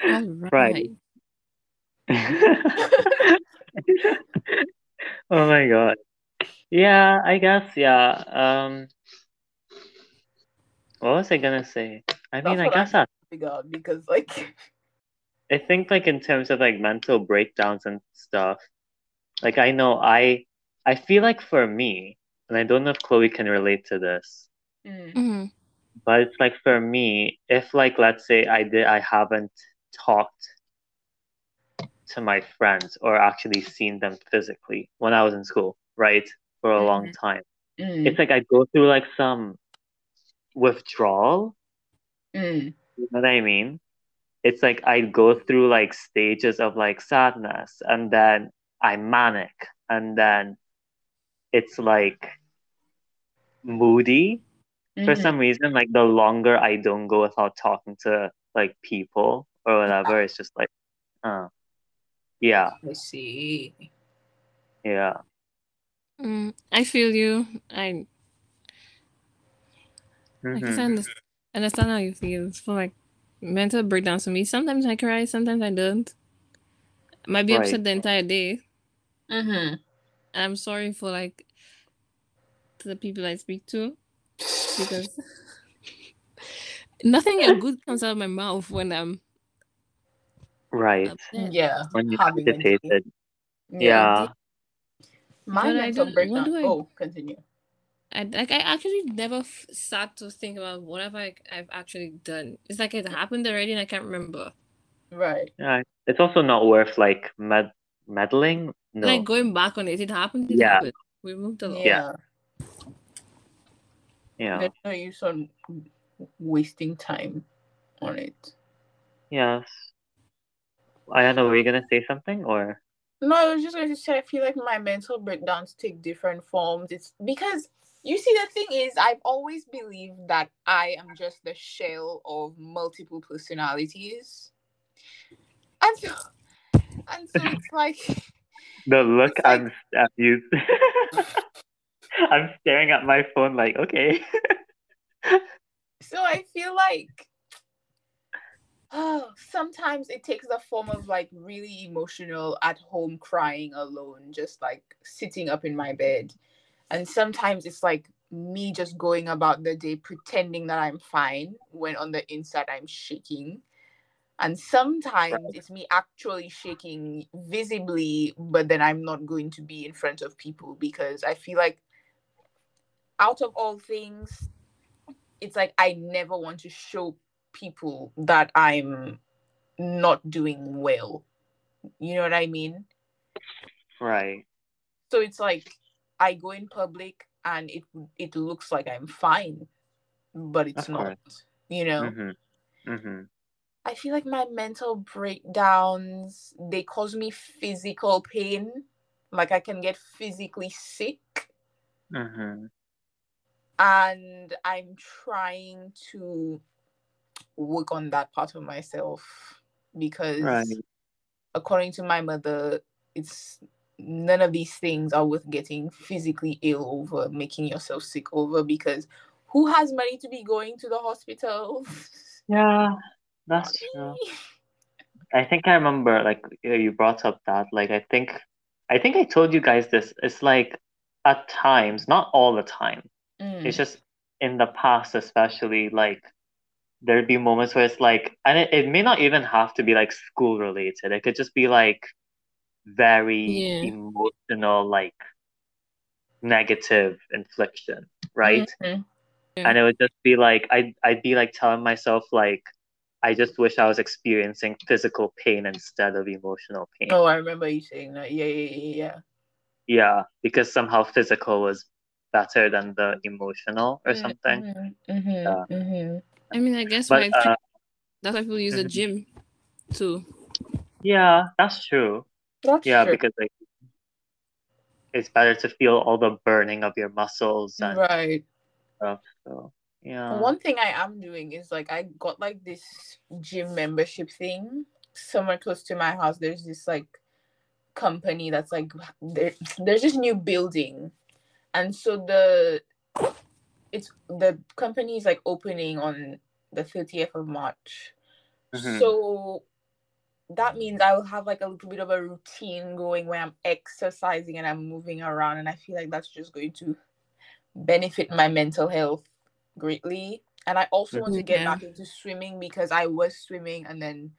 All Right. oh my god. Yeah, I guess yeah. Um what was I gonna say? I mean That's I guess I'm Figure out because like, I think like in terms of like mental breakdowns and stuff, like I know I I feel like for me, and I don't know if Chloe can relate to this, mm, Mhm. but it's like for me, if like let's say I did I haven't talked to my friends or actually seen them physically when I was in school, right? For a long time. mm, It's like I go through like some withdrawal. mm, You know what I mean? It's like I go through like stages of like sadness and then I'm manic and then it's like moody for mhm. some reason like the longer I don't go without talking to like people or whatever it's just like uh yeah I see. yeah Mm, I feel you. I I guess I understand, understand how you feel. It's for like mental breakdowns for me. Sometimes I cry, sometimes I don't. I might be Right. upset the entire day. Mm-hmm. And I'm sorry for like to the people I speak to because nothing good comes out of my mouth when I'm right upset. Yeah. when you having a day. agitated yeah My But I mental don't- breakdown. do I- Oh, continue. I like I actually never f- sat to think about whatever I, I've actually done. It's like it happened already and I can't remember. Right. yeah it's also not worth like med- meddling no Like going back on it, it happened. It Yeah. happened. We moved along. Yeah. yeah There's no use on wasting time on it. yes I don't know were you gonna say something or No, I was just going to say I feel like my mental breakdowns take different forms. It's because you see the thing is I've always believed that I am just the shell of multiple personalities. And so and so it's like the look like- I'm at you I'm staring at my phone like okay so I feel like oh, sometimes it takes the form of like really emotional at home crying alone, just like sitting up in my bed. And sometimes it's like me just going about the day pretending that I'm fine when on the inside I'm shaking. And sometimes it's me actually shaking visibly, but then I'm not going to be in front of people because I feel like out of all things, it's like I never want to show people that I'm not doing well. You know what I mean? right So it's like I go in public and it it looks like I'm fine, but it's not. You know? mm-hmm mm-hmm I feel like my mental breakdowns they cause me physical pain. Like I can get physically sick mm-hmm and I'm trying to work on that part of myself because right according to my mother, it's none of these things are worth getting physically ill over, making yourself sick over because who has money to be going to the hospital? yeah that's true I think I remember like you brought up that like I think I think I told you guys this it's like at times not all the time Mm, it's just in the past especially like there'd be moments where it's like, and it, it may not even have to be like school related. It could just be like very Yeah. emotional, like negative infliction, right? Mhm. Yeah. And it would just be like I'd I'd be like telling myself like I just wish I was experiencing physical pain instead of emotional pain. Oh, I remember you saying that. Yeah, yeah, yeah, yeah. Yeah, because somehow physical was better than the emotional or something. Mm-hmm, Yeah. mm-hmm. I mean, I guess But why uh, that's why people use a Mhm. gym too. yeah, that's true. That's Yeah, true. because like it's better to feel all the burning of your muscles and right. stuff. So yeah. One thing I am doing is like I got like this gym membership thing somewhere close to my house. There's this like company that's like there, there's this new building, and so the it's the company is like opening on the 30th of March. Mhm. So that means I will have like a little bit of a routine going where I'm exercising and I'm moving around, and I feel like that's just going to benefit my mental health greatly. And I also want to get back into swimming because I was swimming and then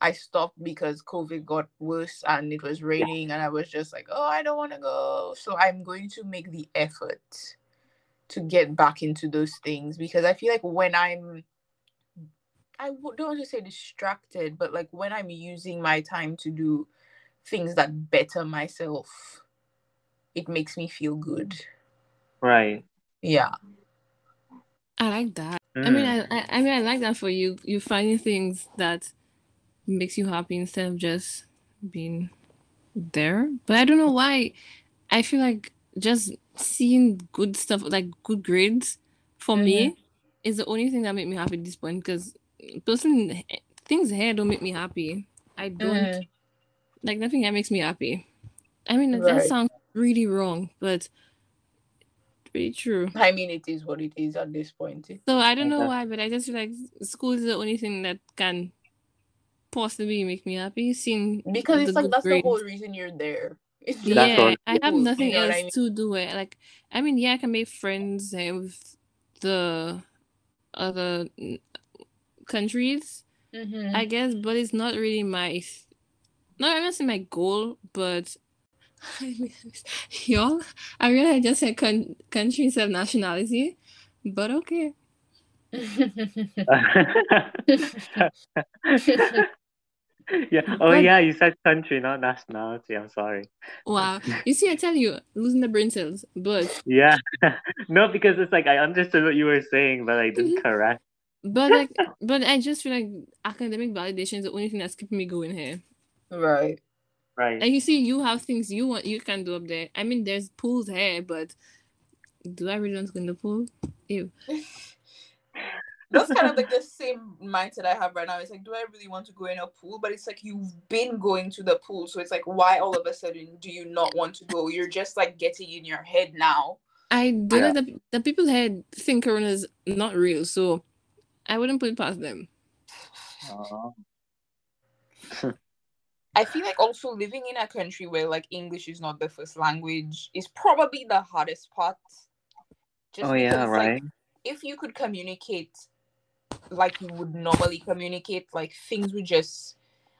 I stopped because COVID got worse and it was raining, and I was just like, oh, I don't want to go. So I'm going to make the effort to get back into those things because I feel like when I'm I w- don't want to say distracted, but like when I'm using my time to do things that better myself, it makes me feel good. Right. Yeah. I like that. I mean, Mm. I, I I mean, I like that for you. You finding things that makes you happy instead of just being there. But I don't know why. I feel like just seeing good stuff, like good grades, for me, is the only thing that make me happy at this point. Because personally, things here don't make me happy. I don't Mhm. like nothing that makes me happy. I mean, that sounds really wrong, but pretty true. I mean, it is what it is at this point. So I don't know Okay. why, but I just feel like school is the only thing that can possibly make me happy. Seeing Because it's like good that's the whole reason you're there. It's Yeah, I have nothing you know else I mean? to do. It like I mean, yeah, I can make friends with the other mm, countries, Mhm. I guess, but it's not really my not saying my goal, but y'all, I really just said con- country instead of nationality, but okay. yeah. Oh But- yeah, you said country, not nationality. I'm sorry. Wow, you see, I tell you, losing the brain cells, but Yeah. no, because it's like I understood what you were saying, but I didn't correct. But like, but I just feel like academic validation is the only thing that's keeping me going here. right. Right. And you see, you have things you want, you can do up there. I mean, there's pools here, but do I really want to go in the pool? Ew. That's kind of like the same mindset I have right now. It's like, do I really want to go in a pool? But it's like you've been going to the pool, so it's like, why all of a sudden do you not want to go? You're just like getting in your head now. I don't Yeah. know the, the people here think Corona is not real, so I wouldn't put it past them. Aw. I feel like also living in a country where like English is not the first language is probably the hardest part. Just oh yeah, because, like, right. if you could communicate like you would normally communicate, like things would just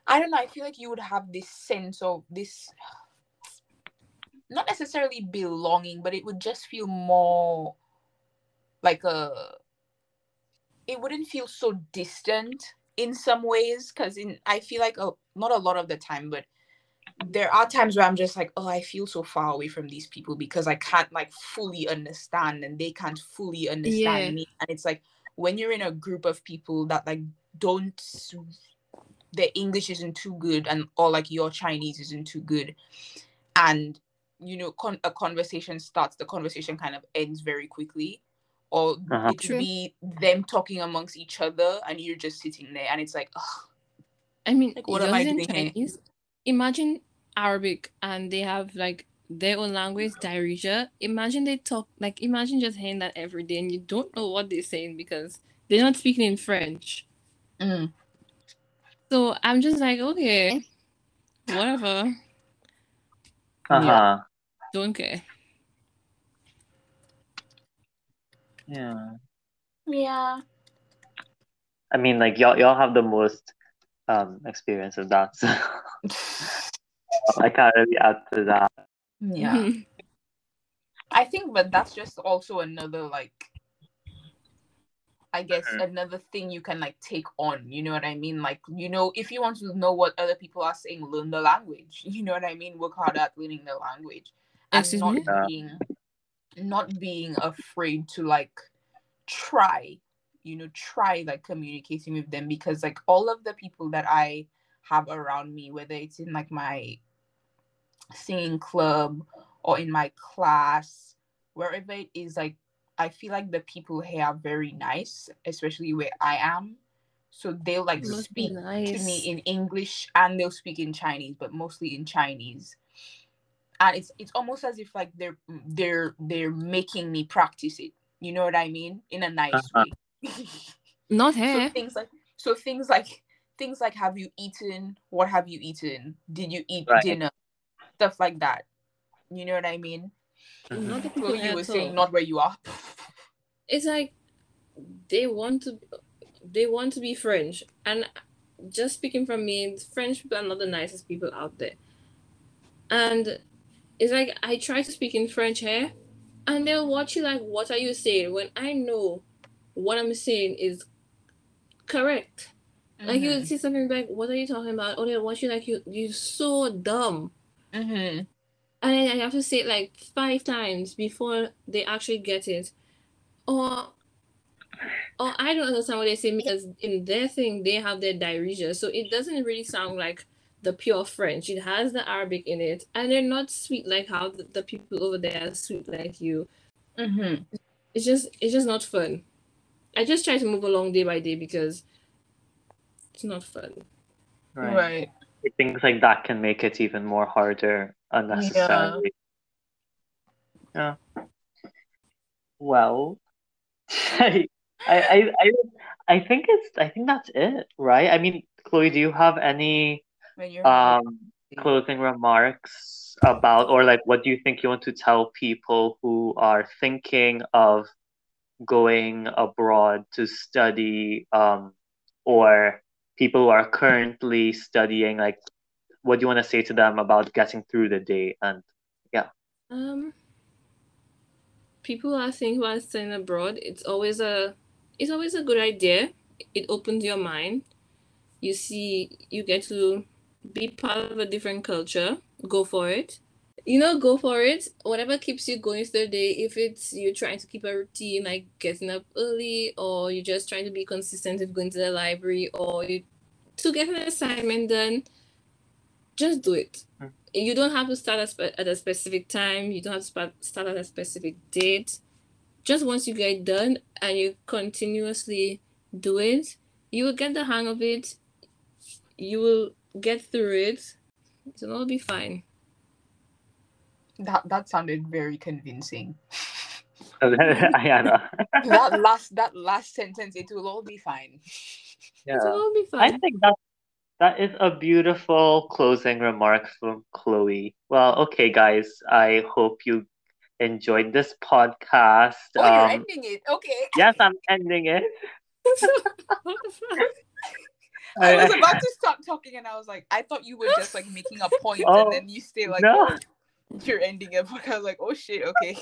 I don't know, I feel like you would have this sense of this not necessarily belonging, but it would just feel more like a it wouldn't feel so distant in some ways because in I feel like oh, not a lot of the time, but there are times where I'm just like, oh, I feel so far away from these people because I can't like fully understand and they can't fully understand Yeah. me. And it's like when you're in a group of people that like don't their English isn't too good and or like your Chinese isn't too good, and you know con- a conversation starts, the conversation kind of ends very quickly, or Uh-huh. it could be them talking amongst each other and you're just sitting there and it's like, ugh, I mean, Like, what am I yours in doing here? Chinese, imagine Arabic and they have like their own language, Darija. Imagine they talk like imagine just hearing that every day and you don't know what they're saying because they're not speaking in French. mm, So I'm just like, okay, whatever. Uh-huh. Don't care. Yeah. yeah. I mean, like y'all y'all have the most um experience of that, so I can't really add to that. Yeah. I think, but that's just also another like, I guess Mhm. another thing you can like take on. You know what I mean? Like, you know, if you want to know what other people are saying, learn the language. You know what I mean? Work hard at learning the language and Excuse not me? Yeah. Not being afraid to like try. You know, try like communicating with them because like all of the people that I have around me, whether it's in like my singing club or in my class, wherever it is, like I feel like the people here are very nice, especially where I am. So they'll like speak to me in English and they'll speak in Chinese, but mostly in Chinese. And it's it's almost as if like they're they're they're making me practice it. You know what I mean? In a nice Uh-huh. way. Not so here. things like so things like things like have you eaten? What have you eaten? Did you eat Right. dinner? Stuff like that. You know what I mean? Not the So people you were saying all. not where you are. It's like they want to they want to be French. And just speaking from me, French people are not the nicest people out there. And it's like I try to speak in French here and they'll watch you like what are you saying when I know what I'm saying is correct. Like you Mhm. would see something like, "What are you talking about?" Or they'll watch you like you you're so dumb, Mhm. and then I have to say it like five times before they actually get it, or or I don't understand what they say because in their thing they have their Darija, so it doesn't really sound like the pure French. It has the Arabic in it, and they're not sweet like how the, the people over there are sweet like you. Mhm. It's just it's just not fun. I just try to move along day by day because it's not fun. Right. Right. Things like that can make it even more harder unnecessarily. Yeah. Well, I, I, I, I think it's. I think that's it, right? I mean, Chloe, do you have any When you're um closing remarks about, or like, what do you think you want to tell people who are thinking of going abroad to study, um, or people who are currently studying? Like, what do you want to say to them about getting through the day? And yeah. Um, people are thinking about studying abroad. It's always a, it's always a good idea. It opens your mind. You see, you get to be part of a different culture. Go for it. You know, go for it. Whatever keeps you going through the day. If it's you're trying to keep a routine, like getting up early, or you're just trying to be consistent with going to the library, or you to get an assignment done, just do it Mm. you don't have to start at, spe- at a specific time you don't have to start at a specific date just once you get done and you continuously do it you will get the hang of it you will get through it it'll all be fine that that sounded very convincing. Aiyanna. that last that last sentence, it will all be fine. Yeah. it'll all be fine. I think that that is a beautiful closing remark from Chloe. Well, okay, guys, I hope you enjoyed this podcast. Oh, you're Um, ending it. Okay. yes, I'm ending it. I was about to stop talking and I was like, I thought you were just like making a point Oh, and then you stay like, no. oh, you're ending it. But I was like, oh shit, okay.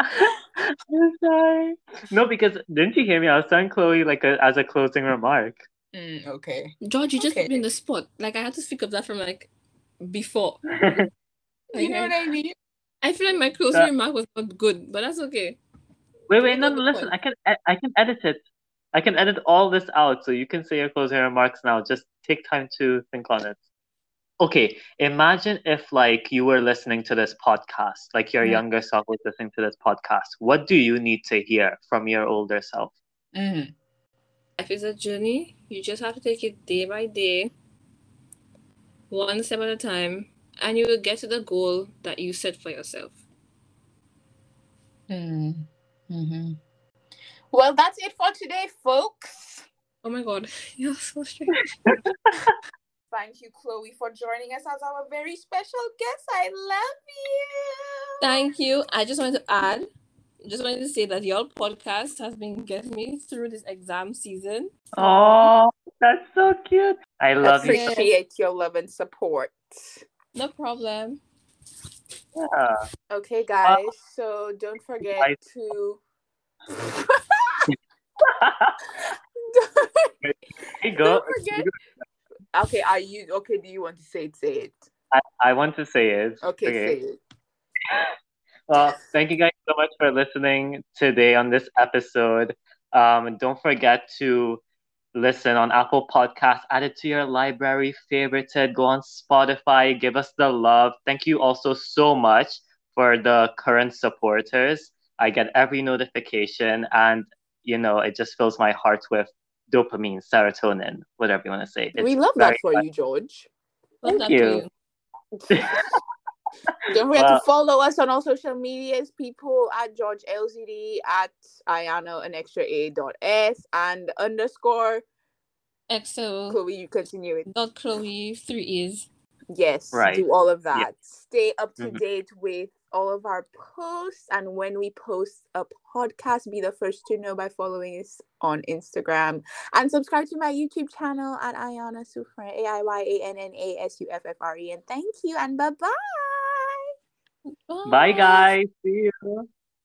I'm sorry. No, because didn't you hear me? I was telling Chloe like a, as a closing remark. Mm, okay. george you just Okay. put me in the spot like i had to speak of that from like before You know what I mean? i feel like my closing Uh, remark was not good but that's okay Wait, wait, no, no, listen. point. I can, I can edit it. I can edit all this out, so you can say your closing remarks now. Just take time to think on it. Okay, imagine if like you were listening to this podcast, like your Mm. younger self was listening to this podcast. What do you need to hear from your older self? Mm. life is a journey. You just have to take it day by day, one step at a time, and you will get to the goal that you set for yourself. Mm. hmm Well, that's it for today, folks. Oh my god, you're so strange. Thank you, Chloe, for joining us as our very special guest. I love you. Thank you. I just wanted to add, just wanted to say that your podcast has been getting me through this exam season. Oh, that's so cute. I love you. Appreciate your love and support. No problem. Yeah. Okay, guys. Uh, so don't forget I... to. Don't, go. Don't forget... Okay, are you okay? Do you want to say it? Say it. I, I want to say it. Okay, okay. say it. Well, thank you guys so much for listening today on this episode. Um, don't forget to listen on Apple Podcasts, add it to your library, favorite it, go on Spotify, give us the love. Thank you also so much for the current supporters. I get every notification and you know it just fills my heart with dopamine, serotonin, whatever you want to say. It's we love that for fun. you, George. Thank you. Don't forget well, to follow us on all social medias, people at George LZD at Ayana an extra A dot S and underscore XO Chloe, you continue it. Dot Chloe three is. Yes, right. do all of that. Yeah. Stay up to mm-hmm. date with all of our posts and when we post a podcast be the first to know by following us on instagram. And subscribe to my youtube channel at aiyanna suffre a-i-y-a-n-n-a-s-u-f-f-r-e and thank you and bye-bye. Bye, bye guys. See you